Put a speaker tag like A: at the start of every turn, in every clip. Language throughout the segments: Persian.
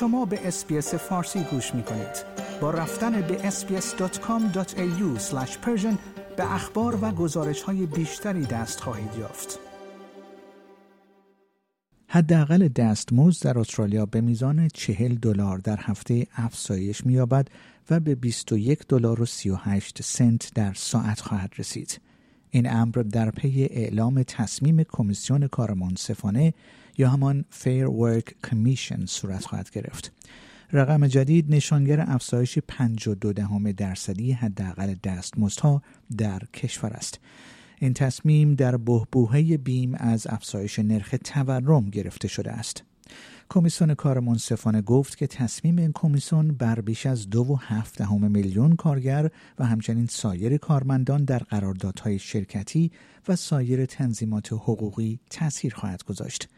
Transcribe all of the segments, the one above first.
A: شما به SBS فارسی گوش می کنید. با رفتن به sbs.com.au به اخبار و گزارش های بیشتری دست خواهید یافت.
B: حداقل دستمزد در استرالیا به میزان 40 دلار در هفته افزایش می‌یابد و به 21 دلار و 38 سنت در ساعت خواهد رسید. این امر در پی اعلام تصمیم کمیسیون کار منصفانه یا همان Fair Work Commission صورت خواهد گرفت. رقم جدید نشانگر افزایش 52 دهم درصدی حداقل دستمزدها در کشور است. این تصمیم در بهبوهه بیم از افزایش نرخ تورم گرفته شده است. کمیسیون کار منصفانه گفت که تصمیم این کمیسیون بر بیش از دو و هفت میلیون کارگر و همچنین سایر کارمندان در قراردادهای شرکتی و سایر تنظیمات حقوقی تاثیر خواهد گذاشت.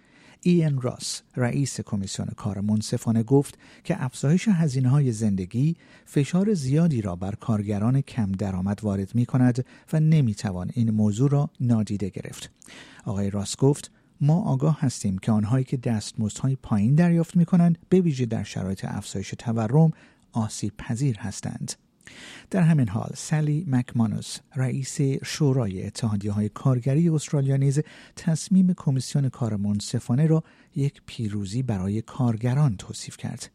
B: این راس رئیس کمیسیون کار منصفانه گفت که افزایش هزینه های زندگی فشار زیادی را بر کارگران کم درآمد وارد می کند و نمی توان این موضوع را نادیده گرفت. آقای راس گفت ما آگاه هستیم که آنهایی که دستمزدهای پایین دریافت می کنند به ویژه در شرایط افزایش تورم آسیب پذیر هستند. در همین حال سلی مکمانوس رئیس شورای اتحادیه های کارگری استرالیا نیز تصمیم کمیسیون کار منصفانه را یک پیروزی برای کارگران توصیف کرد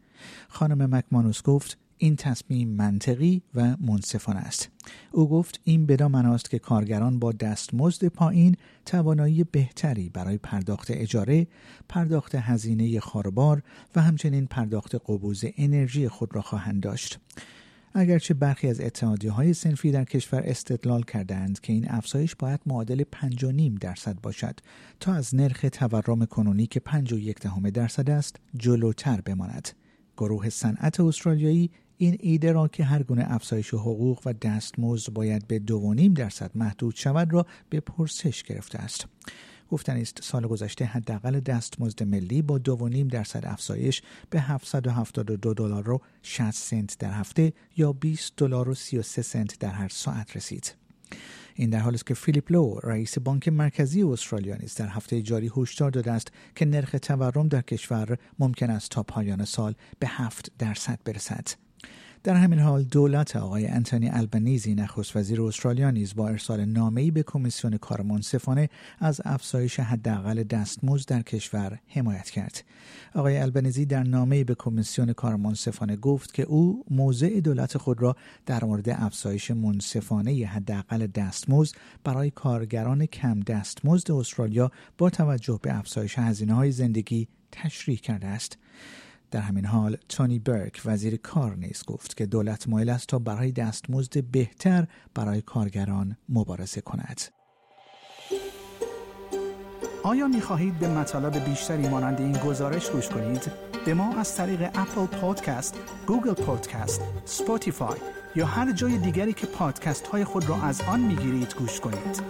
B: خانم مکمانوس گفت این تصمیم منطقی و منصفانه است او گفت این بدا مناست که کارگران با دستمزد پایین توانایی بهتری برای پرداخت اجاره پرداخت هزینه خاربار و همچنین پرداخت قبوز انرژی خود را خواهند داشت اگرچه برخی از اتحادیه های سنفی در کشور استدلال کردند که این افزایش باید معادل 5.5 درصد باشد تا از نرخ تورم کنونی که 5.1 دهم درصد است جلوتر بماند. گروه صنعت استرالیایی این ایده را که هر گونه افزایش حقوق و دستمزد باید به 2.5 درصد محدود شود را به پرسش گرفته است. گفتن است سال گذشته حداقل دستمزد ملی با 2.5 درصد افزایش به 772 دلار و 60 سنت در هفته یا 20 دلار و 33 سنت در هر ساعت رسید. این در حالی است که فیلیپ لو رئیس بانک مرکزی استرالیا نیز در هفته جاری هشدار داده است که نرخ تورم در کشور ممکن است تا پایان سال به 7 درصد برسد. در همین حال دولت آقای انتونی البنیزی نخست وزیر استرالیا نیز با ارسال نامه‌ای به کمیسیون کار منصفانه از افزایش حداقل دستمزد در کشور حمایت کرد. آقای البنیزی در نامه‌ای به کمیسیون کار منصفانه گفت که او موضع دولت خود را در مورد افزایش منصفانه حداقل دستمزد برای کارگران کم دستمزد استرالیا با توجه به افزایش هزینه‌های زندگی تشریح کرده است. در همین حال تونی برک وزیر کار نیز گفت که دولت مایل است تا برای دستمزد بهتر برای کارگران مبارزه کند.
A: آیا می خواهید به مطالب بیشتری مانند این گزارش گوش کنید؟ به ما از طریق Apple Podcast، Google Podcast، Spotify یا هر جای دیگری که پادکست های خود را از آن می گیرید گوش کنید؟